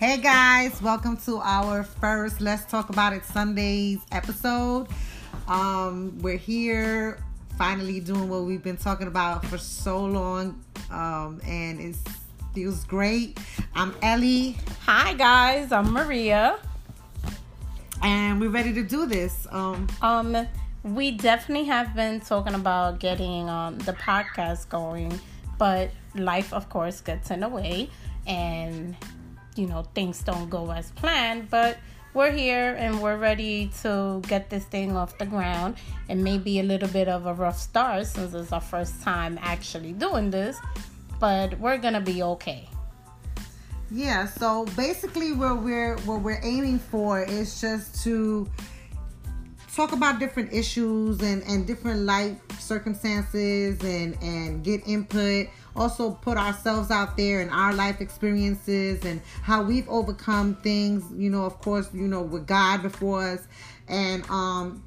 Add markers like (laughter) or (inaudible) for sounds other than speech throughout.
Hey guys, welcome to our first Let's Talk About It Sundays episode. Um, we're here finally doing what we've been talking about for so long, um, and it feels great. I'm Ely. Hi guys, I'm Maria. And we're ready to do this. Um, um we definitely have been talking about getting um the podcast going, but life of course gets in the way and you know things don't go as planned but we're here and we're ready to get this thing off the ground. And maybe a little bit of a rough start since it's our first time actually doing this but we're gonna be okay. Yeah so basically what we're what we're aiming for is just to talk about different issues and and different life circumstances and and get input also put ourselves out there and our life experiences and how we've overcome things you know of course you know with god before us. And um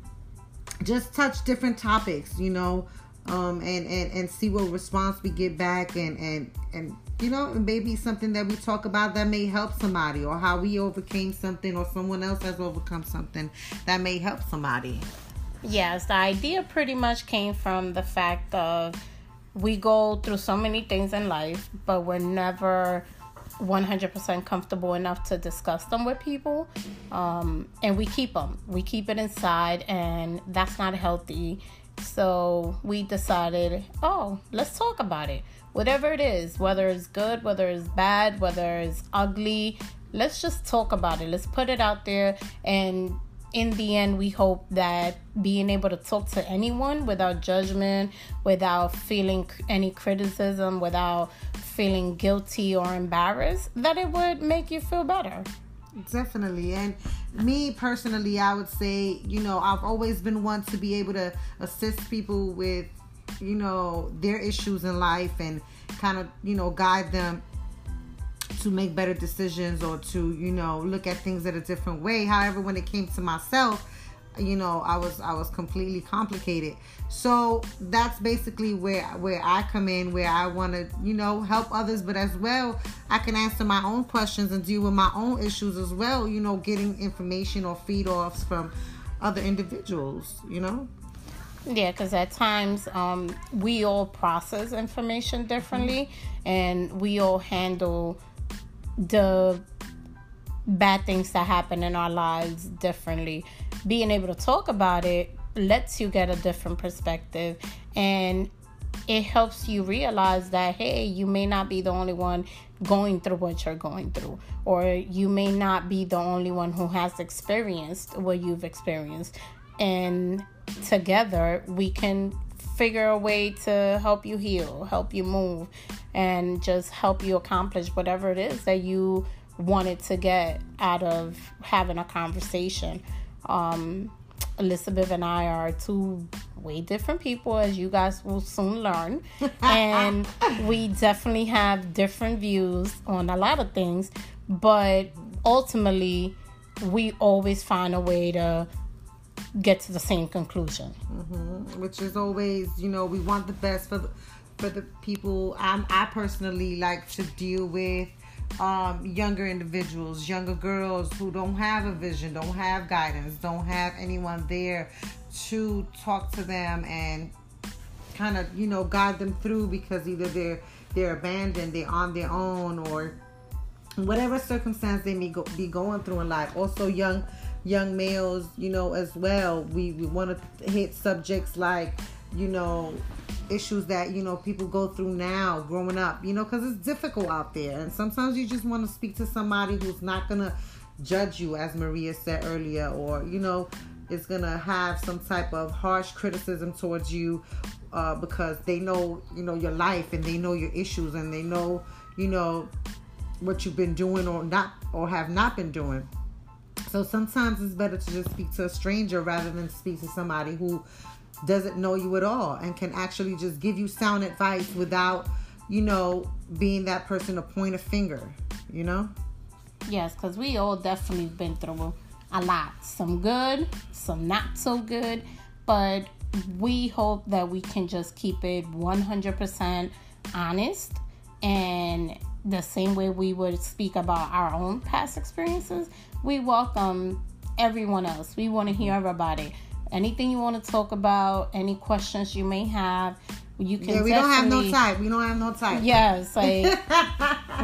just touch different topics you know um and and and see what response we get back and and and you know maybe something that we talk about that may help somebody or how we overcame something or someone else has overcome something that may help somebody. Yes the idea pretty much came from the fact of we go through so many things in life, but we're never 100% comfortable enough to discuss them with people. Um, and we keep them, we keep it inside, and that's not healthy. So we decided, oh, let's talk about it. Whatever it is, whether it's good, whether it's bad, whether it's ugly, let's just talk about it. Let's put it out there and in the end, we hope that being able to talk to anyone without judgment, without feeling any criticism, without feeling guilty or embarrassed, that it would make you feel better. Definitely. And me personally, I would say, you know, I've always been one to be able to assist people with, you know, their issues in life and kind of, you know, guide them to make better decisions or to you know look at things in a different way. However when it came to myself you know i was i was completely complicated. So that's basically where where i come in where i want to you know help others. But as well i can answer my own questions and deal with my own issues as well you know getting information or feed offs from other individuals you know? Yeah, because at times um, we all process information differently mm-hmm. and we all handle the bad things that happen in our lives differently. Being able to talk about it lets you get a different perspective and it helps you realize that hey, you may not be the only one going through what you're going through, or you may not be the only one who has experienced what you've experienced. And together, we can figure a way to help you heal, help you move, and just help you accomplish whatever it is that you wanted to get out of having a conversation. Um, Elizabeth and I are two way different people, as you guys will soon learn. (laughs) and we definitely have different views on a lot of things, but ultimately, we always find a way to get to the same conclusion. Mm-hmm. Which is always, you know, we want the best for the, for the people. I'm, I personally like to deal with um, younger individuals, younger girls who don't have a vision, don't have guidance, don't have anyone there to talk to them and kind of, you know, guide them through because either they're they're abandoned, they're on their own, or whatever circumstance they may go, be going through in life. Also, young young males, you know, as well. We we want to hit subjects like, you know, issues that you know people go through now growing up you know because it's difficult out there and sometimes you just want to speak to somebody who's not gonna judge you as maria said earlier or you know is gonna have some type of harsh criticism towards you uh, because they know you know your life and they know your issues and they know you know what you've been doing or not or have not been doing so sometimes it's better to just speak to a stranger rather than speak to somebody who doesn't know you at all and can actually just give you sound advice without, you know, being that person to point a finger, you know? Yes, because we all definitely been through a lot. Some good, some not so good. But we hope that we can just keep it 100% honest and the same way we would speak about our own past experiences, we welcome everyone else. We want to hear everybody. Anything you want to talk about, any questions you may have, you can. Yeah, we don't have no type. We don't have no type. Yes, (laughs) like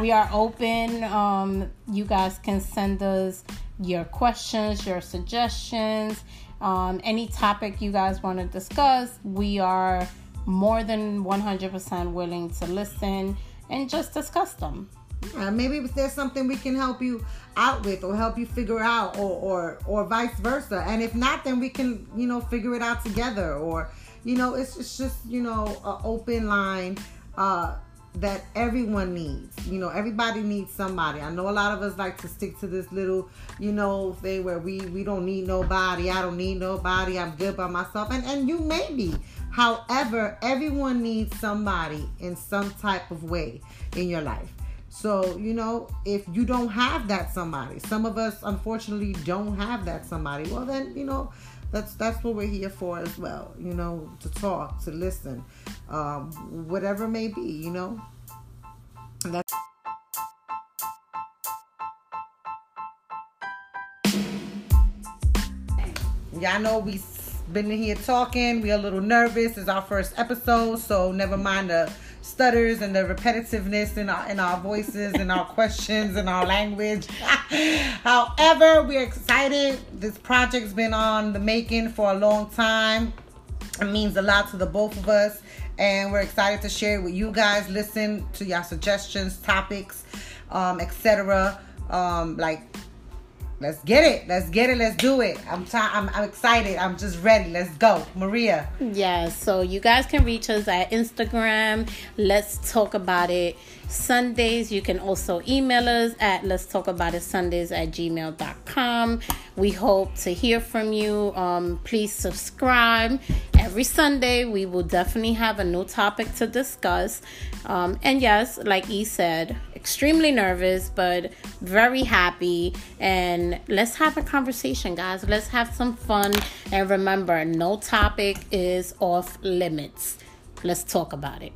we are open. Um, you guys can send us your questions, your suggestions, um, any topic you guys want to discuss. We are more than 100% willing to listen and just discuss them. Uh, maybe there's something we can help you out with or help you figure out or, or or vice versa and if not then we can you know figure it out together or you know it's just, just you know an open line uh that everyone needs. You know everybody needs somebody. I know a lot of us like to stick to this little you know thing where we we don't need nobody. I don't need nobody. I'm good by myself. And and you may be. However everyone needs somebody in some type of way in your life so, you know, if you don't have that somebody, some of us unfortunately don't have that somebody, well then, you know, that's that's what we're here for as well, you know, to talk, to listen, um, whatever may be, you know. That's Y'all know we've been in here talking. We're a little nervous. It's our first episode, so never mind the stutters and the repetitiveness in our in our voices and our questions and our language. (laughs) However, we're excited. This project's been on the making for a long time. It means a lot to the both of us, and we're excited to share it with you guys. Listen to your suggestions, topics, um, etc. Um, like Let's get it. Let's get it. Let's do it. I'm t- I'm, I'm excited. I'm just ready. Let's go. Maria. Yeah, so you guys can reach us at Instagram. Let's talk about it. Sundays, you can also email us at let's talk about it Sundays at gmail.com. We hope to hear from you. Um, please subscribe. Every Sunday, we will definitely have a new topic to discuss. Um, and yes, like E said, extremely nervous, but very happy. And let's have a conversation, guys. Let's have some fun. And remember, no topic is off limits. Let's talk about it.